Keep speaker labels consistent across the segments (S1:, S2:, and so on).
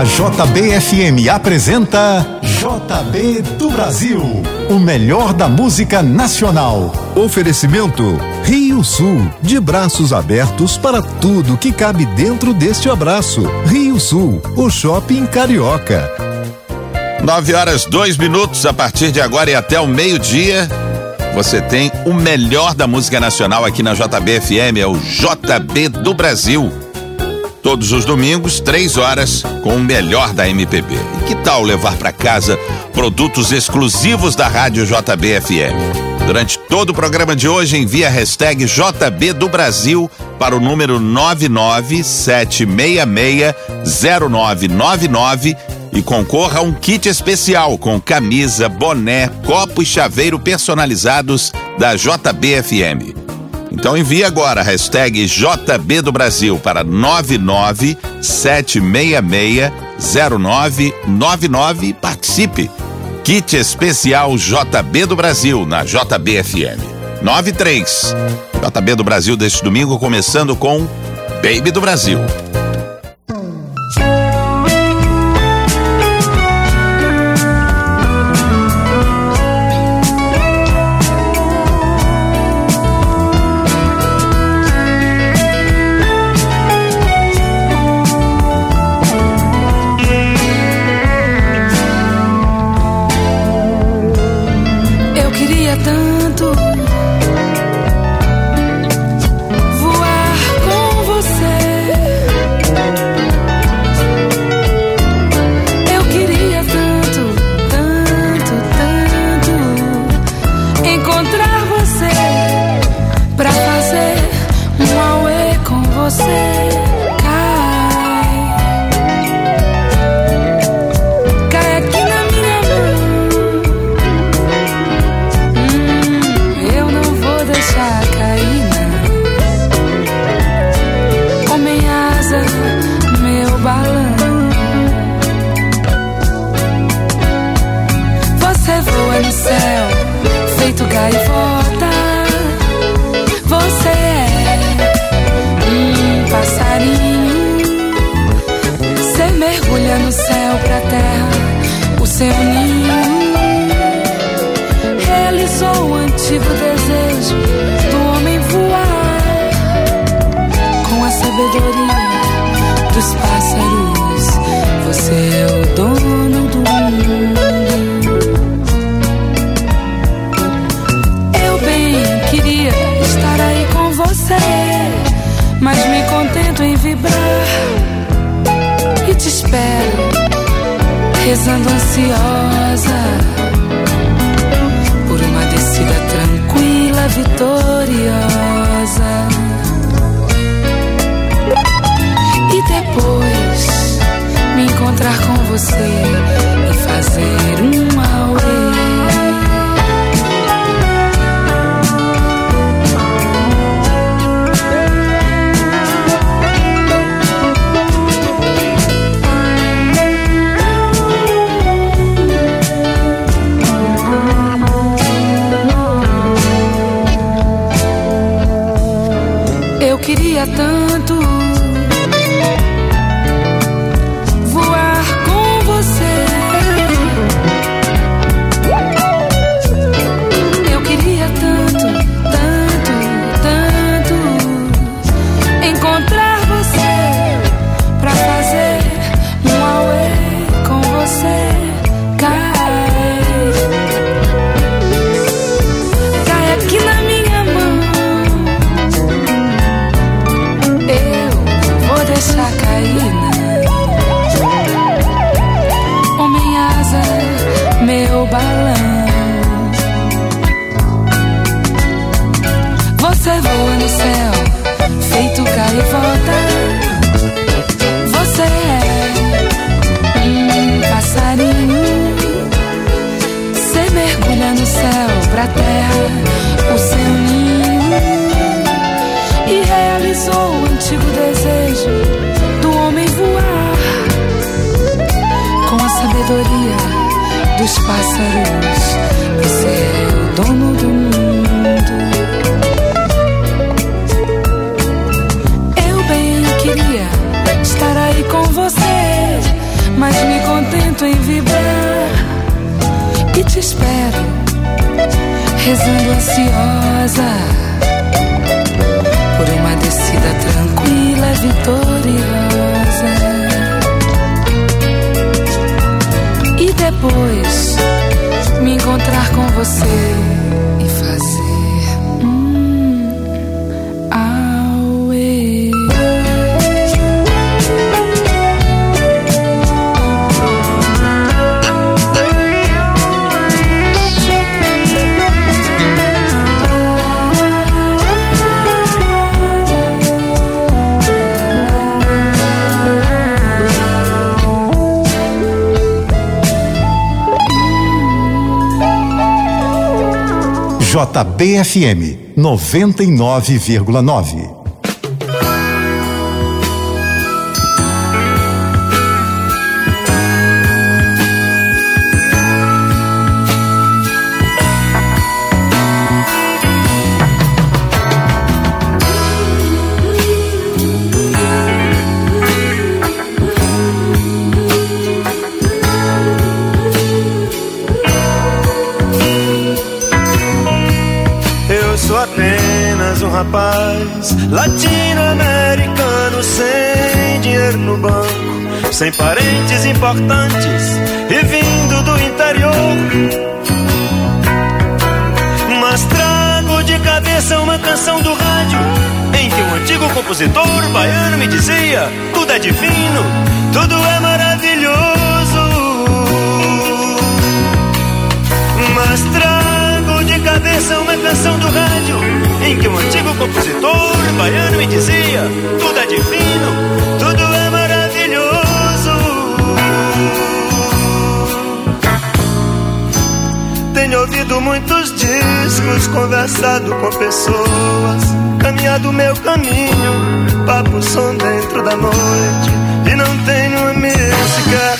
S1: A JBFM apresenta JB do Brasil, o melhor da música nacional.
S2: Oferecimento Rio Sul, de braços abertos para tudo que cabe dentro deste abraço. Rio Sul, o shopping carioca.
S3: Nove horas, dois minutos, a partir de agora e até o meio-dia. Você tem o melhor da música nacional aqui na JBFM, é o JB do Brasil Todos os domingos, três horas, com o melhor da MPB. E que tal levar para casa produtos exclusivos da Rádio JBFM? Durante todo o programa de hoje, envie a hashtag JB do Brasil para o número 997660999 e concorra a um kit especial com camisa, boné, copo e chaveiro personalizados da JBFM. Então envie agora a hashtag JB do Brasil para 997660999 e participe. Kit especial JB do Brasil na JBFM. 93. JB do Brasil deste domingo começando com Baby do Brasil. vibrar e te espero, rezando ansiosa por uma descida tranquila, vitoriosa. E depois me encontrar com você e fazer um auê. queria
S4: tanto. Tanto em vibrar e te espero, rezando ansiosa por uma descida tranquila, vitoriosa. E depois me encontrar com você
S3: JBFM 99,9.
S5: Latino-americano sem dinheiro no banco, sem parentes importantes e vindo do interior. Mas trago de cabeça uma canção do rádio em que um antigo compositor baiano me dizia: tudo é divino, tudo é maravilhoso. Mas trago de cabeça uma canção do rádio em que um antigo muitos discos, conversado com pessoas, caminhado meu caminho, papo som dentro da noite, e não tenho uma música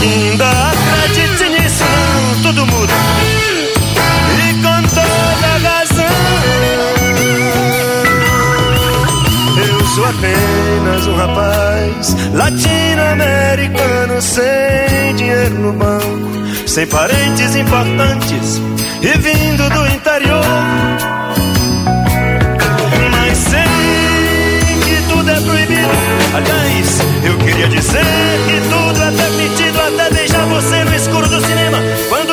S5: que ainda acredite nisso, tudo muda. Apenas um rapaz latino-americano sem dinheiro no banco, sem parentes importantes e vindo do interior. Mas sei que tudo é proibido. Aliás, eu queria dizer que tudo é permitido até beijar você no escuro do cinema quando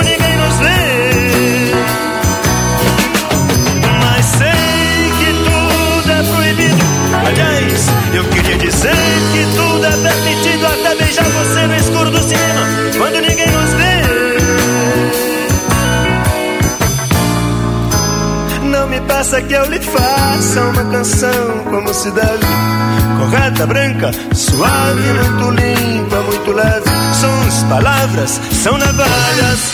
S5: peça que eu lhe faça uma canção como se deve. Correta, branca, suave, muito limpa, muito leve. Sons, palavras, são navalhas.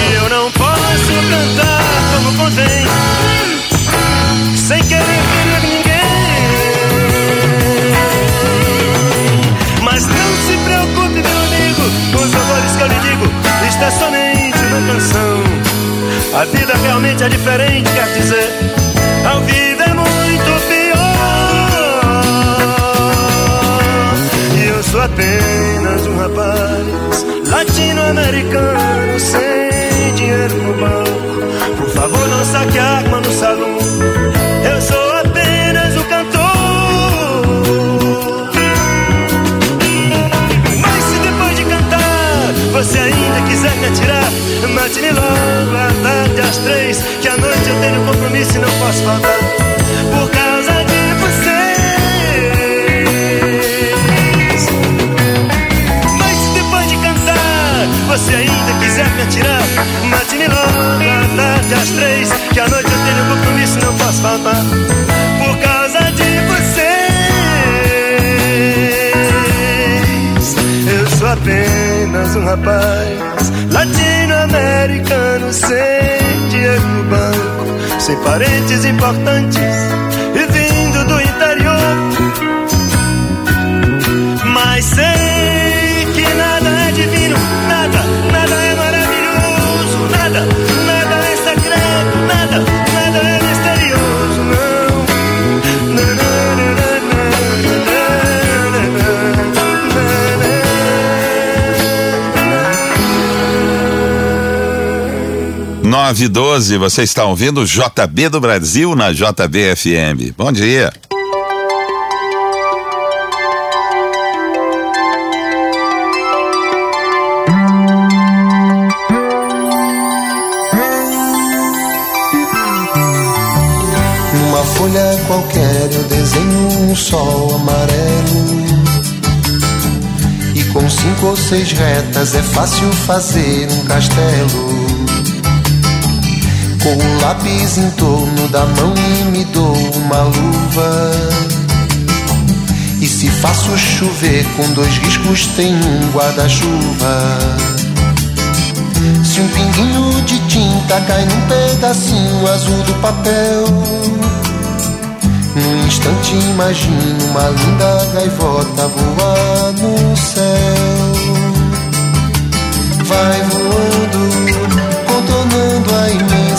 S5: E eu não posso cantar como convém, sem querer é somente uma canção. A vida realmente é diferente, quer dizer, ao vivo é muito pior. E eu sou apenas um rapaz latino-americano que à noite eu tenho compromisso e não posso faltar. Por causa de vocês. Mas se depois de cantar, você ainda quiser me atirar, mate-me logo à tarde às três, que à noite eu tenho compromisso e não posso faltar. Por causa de vocês. Eu sou apenas um rapaz latino-americano sem sem parentes importantes
S6: 9 e 12, você está ouvindo o JB do Brasil na JBFM. Bom dia.
S7: Numa folha qualquer eu desenho um sol amarelo. E com cinco ou seis retas é fácil fazer um castelo. Com o lápis em torno da mão e me dou uma luva. E se faço chover com dois riscos, tem um guarda-chuva. Se um pinguinho de tinta cai num pedacinho azul do papel, num instante imagino uma linda gaivota voar no céu. Vai voando,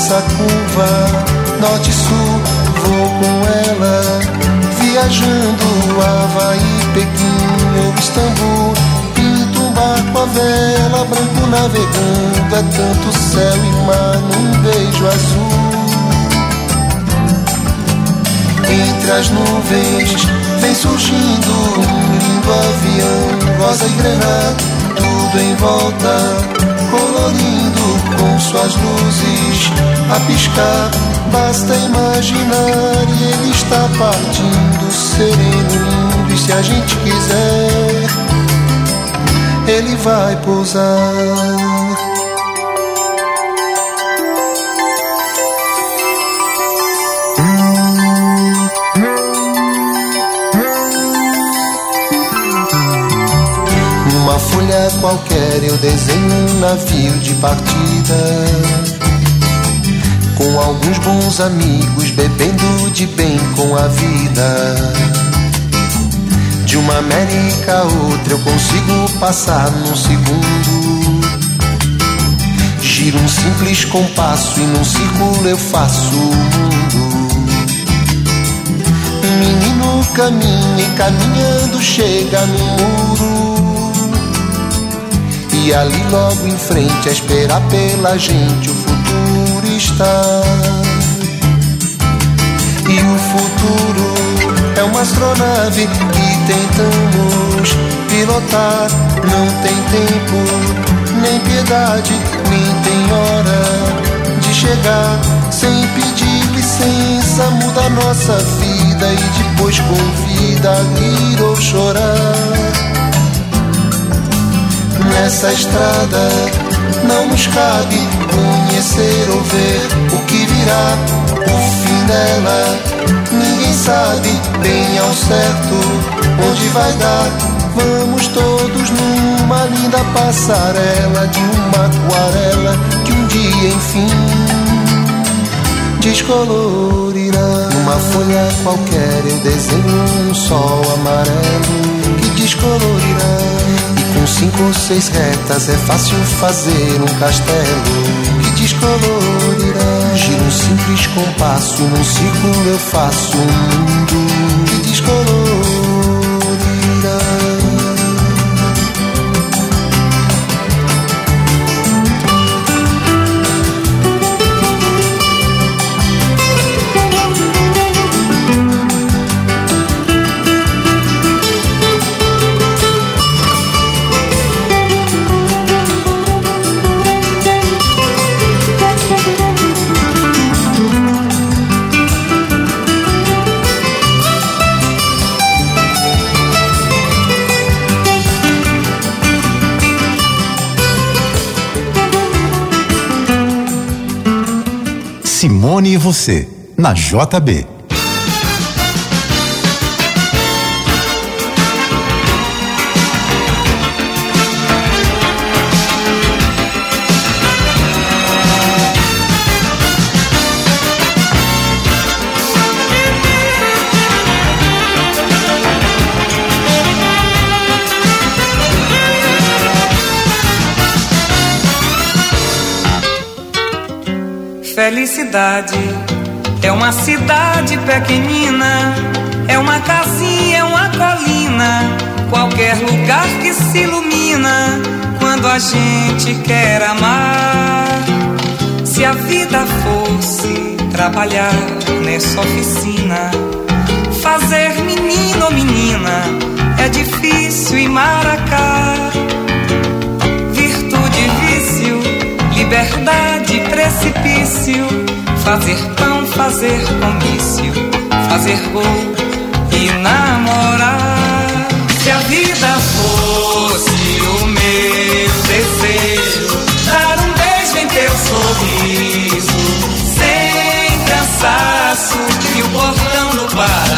S7: a imensa curva, norte e sul, vou com ela, viajando Havaí, Pequim ou Istambul. Pinto um barco a vela, branco navegando, é tanto céu e mar num beijo azul. Entre as nuvens vem surgindo um lindo avião, rosa e granada, tudo em volta, colorindo com suas luzes a piscar. Basta imaginar e ele está partindo, sereno, lindo, e se a gente quiser, ele vai pousar. Qualquer eu desenho um navio de partida. Com alguns bons amigos bebendo de bem com a vida. De uma América a outra eu consigo passar num segundo. Giro um simples compasso e num círculo eu faço o mundo. Um menino caminha e caminhando chega no muro. E ali logo em frente a esperar pela gente o futuro está. E o futuro é uma astronave que tentamos pilotar. Não tem tempo, nem piedade, nem tem hora de chegar. Sem pedir licença, muda nossa vida e depois convida a rir ou chorar. Nessa estrada não nos cabe conhecer ou ver o que virá, o fim dela. Ninguém sabe bem ao certo onde vai dar. Vamos todos numa linda passarela de uma aquarela que um dia enfim descolorirá. Numa folha qualquer eu desenho um sol amarelo que descolorirá. Com cinco ou seis retas é fácil fazer um castelo que descolorirá. Giro um simples compasso, num círculo eu faço um mundo que descolorirá.
S3: Você, na JB.
S8: Felicidade é uma cidade pequenina, é uma casinha, é uma colina, qualquer lugar que se ilumina quando a gente quer amar. Se a vida fosse trabalhar nessa oficina, fazer menino ou menina é difícil e maracá. Virtude, vício, liberdade, precipício. Fazer pão, fazer comício, fazer gol e namorar. Se a vida fosse o meu desejo, dar um beijo em teu sorriso, sem cansaço, e o portão do paraíso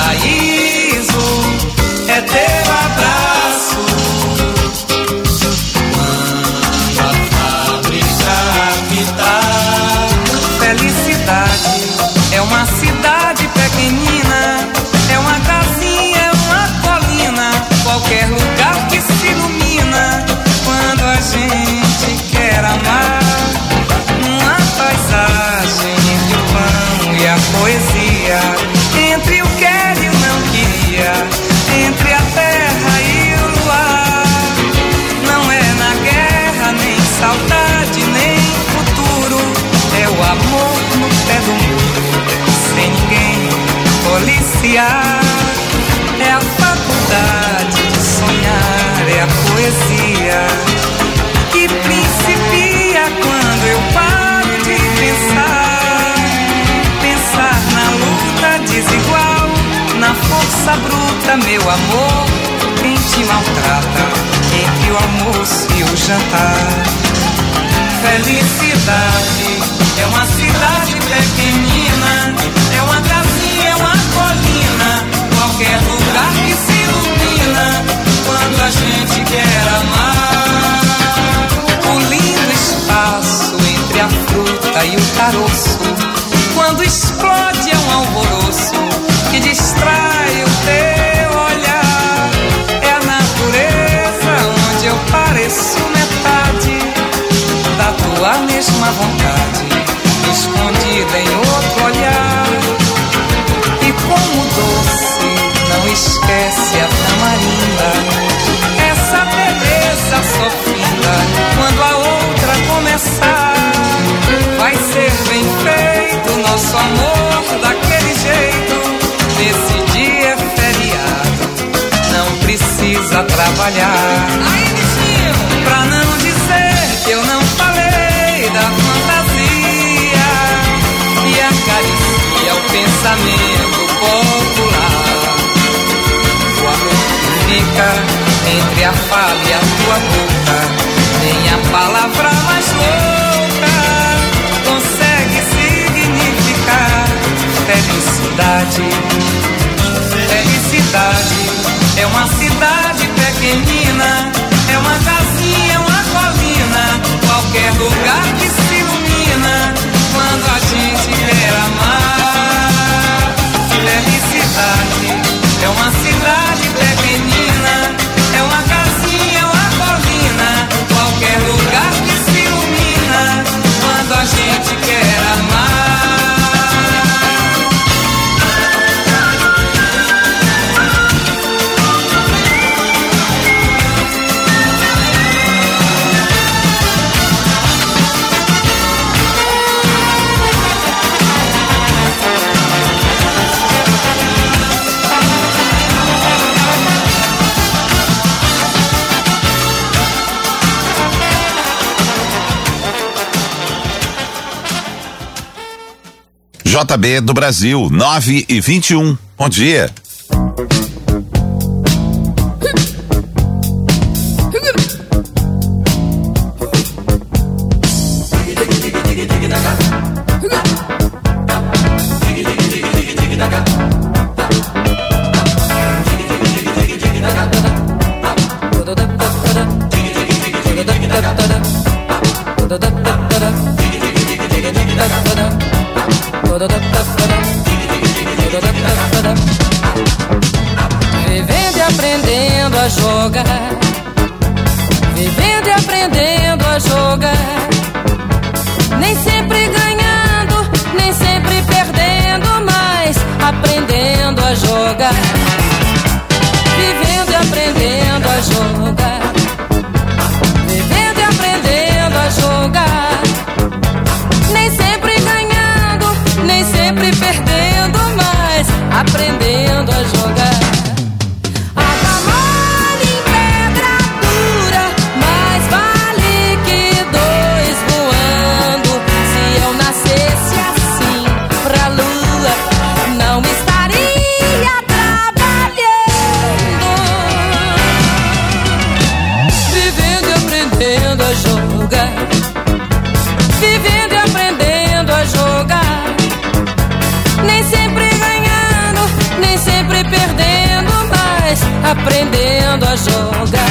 S8: força bruta, meu amor. Quem te maltrata entre o almoço e o jantar. Felicidade é uma cidade pequenina, é uma casinha, é uma colina, qualquer lugar que se ilumina quando a gente quer amar. O lindo espaço entre a fruta e o caroço, quando explode precisa trabalhar. Pra não dizer que eu não falei da fantasia e acaricia o pensamento popular. O amor fica entre a fala e a tua boca, nem a palavra mais louca consegue significar felicidade. Felicidade é uma cidade pequenina, é uma casinha, é uma colina, qualquer lugar que se
S6: JB do Brasil, 9 e 21. Bom dia.
S9: a jogar. Vivendo e aprendendo a jogar. Nem sempre ganhando, nem sempre perdendo, mas aprendendo a jogar. Vivendo e aprendendo a jogar. Vivendo e aprendendo a jogar. Nem sempre ganhando, nem sempre perdendo, mas aprendendo a jogar. aprendendo a jogar.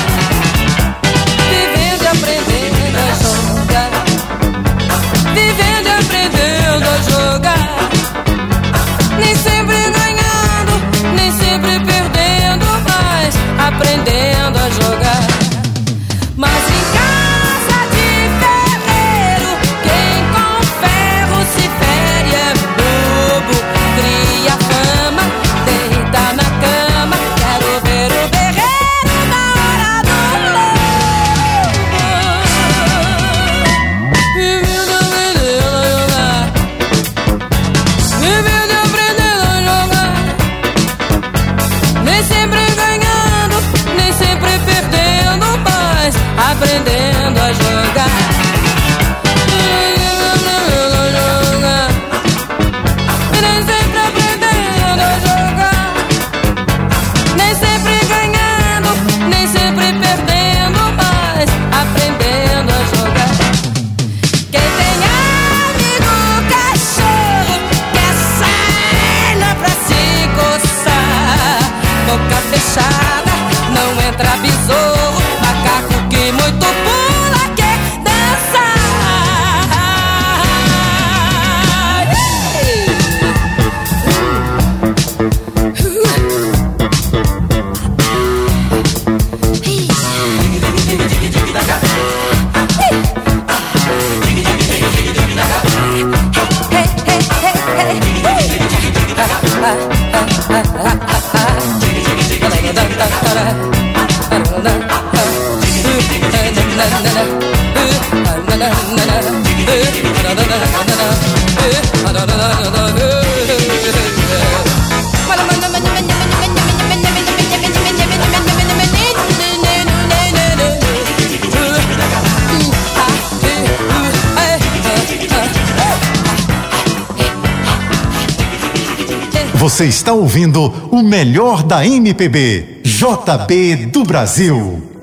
S2: Você está ouvindo o melhor da MPB, JB do Brasil.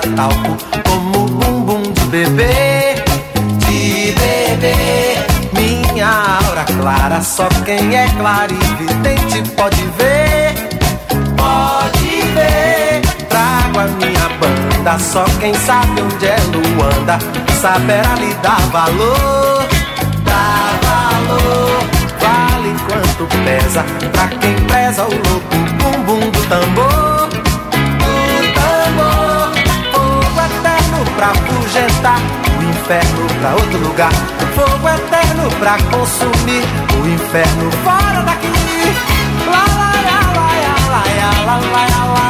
S10: Talco Como bumbum de bebê, de bebê. Minha aura clara, só quem é clarividente pode ver Pode ver. Trago a minha banda, só quem sabe onde é Luanda. Saberá lhe dar valor, dar valor. Vale quanto pesa pra quem preza o louco bumbum do tambor afugentar O inferno pra outro lugar Fogo eterno pra consumir O inferno fora daqui Lá, lá, lá, lá, lá, lá, lá, lá, lá, lá.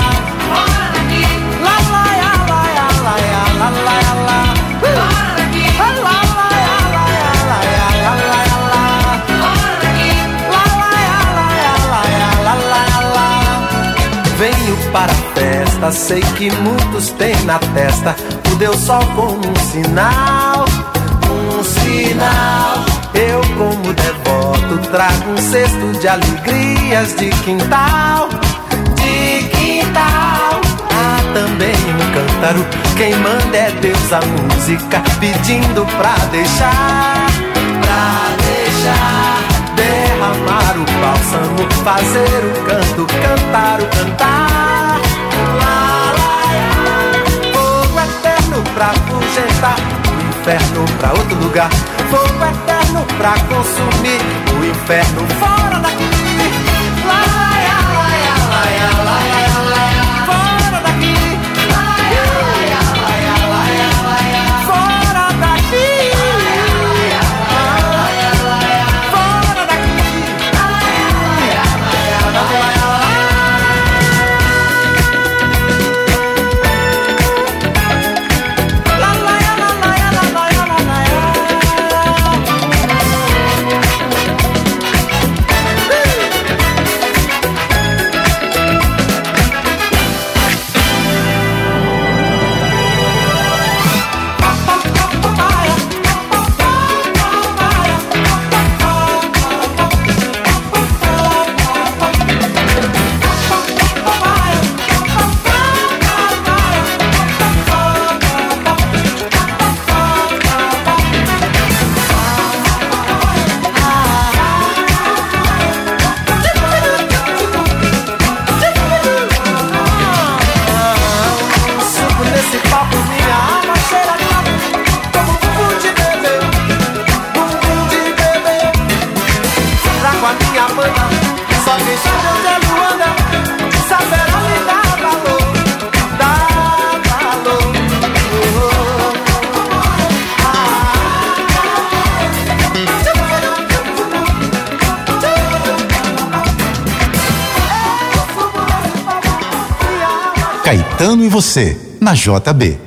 S10: Fora daqui Lá, lá, lá, lá, lá, lá, lá, lá, lá, lá. Fora daqui Lá, lá, lá, lá, lá, lá, lá, lá, lá, lá. Fora daqui Lá, lá, lá, lá, lá, lá, lá, lá. Venho para a festa, sei que muitos têm na testa o Deus Sol como um sinal, um sinal. Eu, como devoto, trago um cesto de alegrias de quintal, de quintal. Há também um cântaro, quem manda é Deus a música, pedindo pra deixar, pra deixar derramar o bálsamo, fazer o canto, cantar o cantar. sustentar o inferno pra outro lugar. Fogo eterno pra consumir o inferno fora daqui. Laia, laia,
S3: laia, laia. Você, na JB.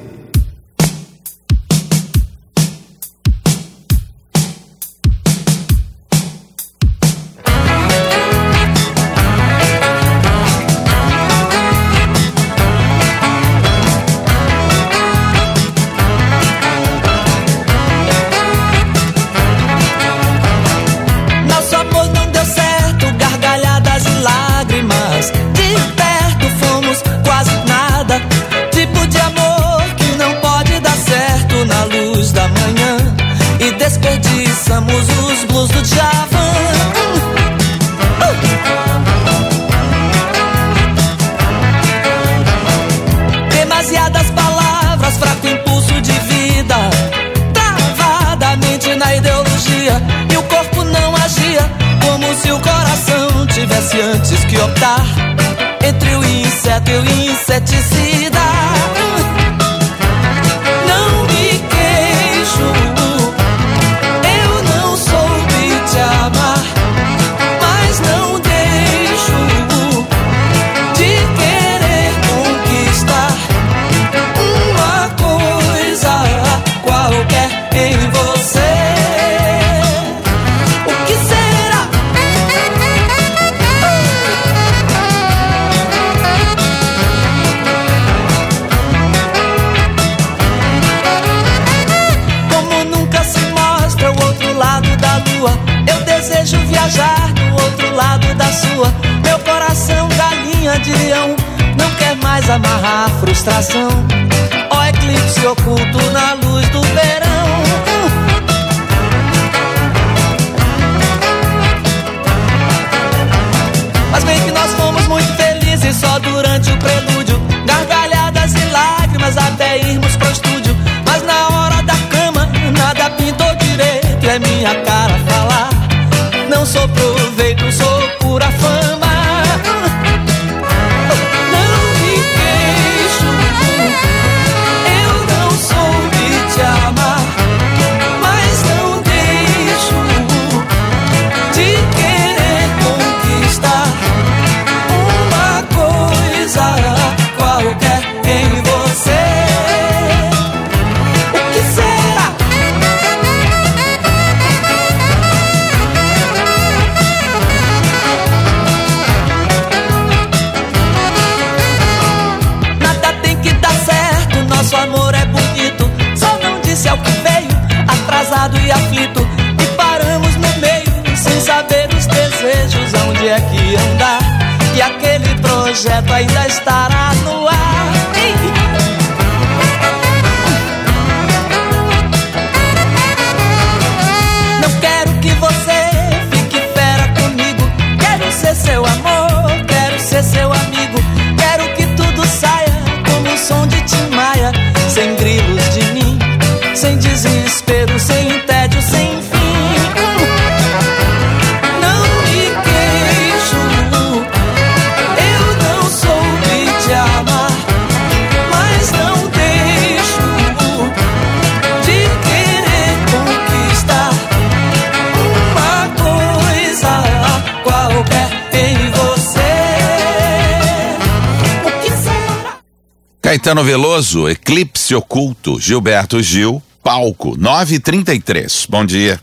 S6: Caetano Veloso, Eclipse Oculto, Gilberto Gil, Palco 933. Bom dia.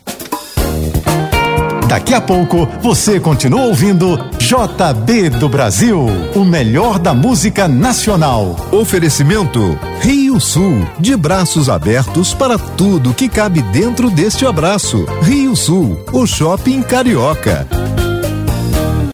S3: Daqui a pouco você continua ouvindo JB do Brasil, o melhor da música nacional.
S2: Oferecimento Rio Sul, de braços abertos para tudo que cabe dentro deste abraço. Rio Sul, o shopping carioca.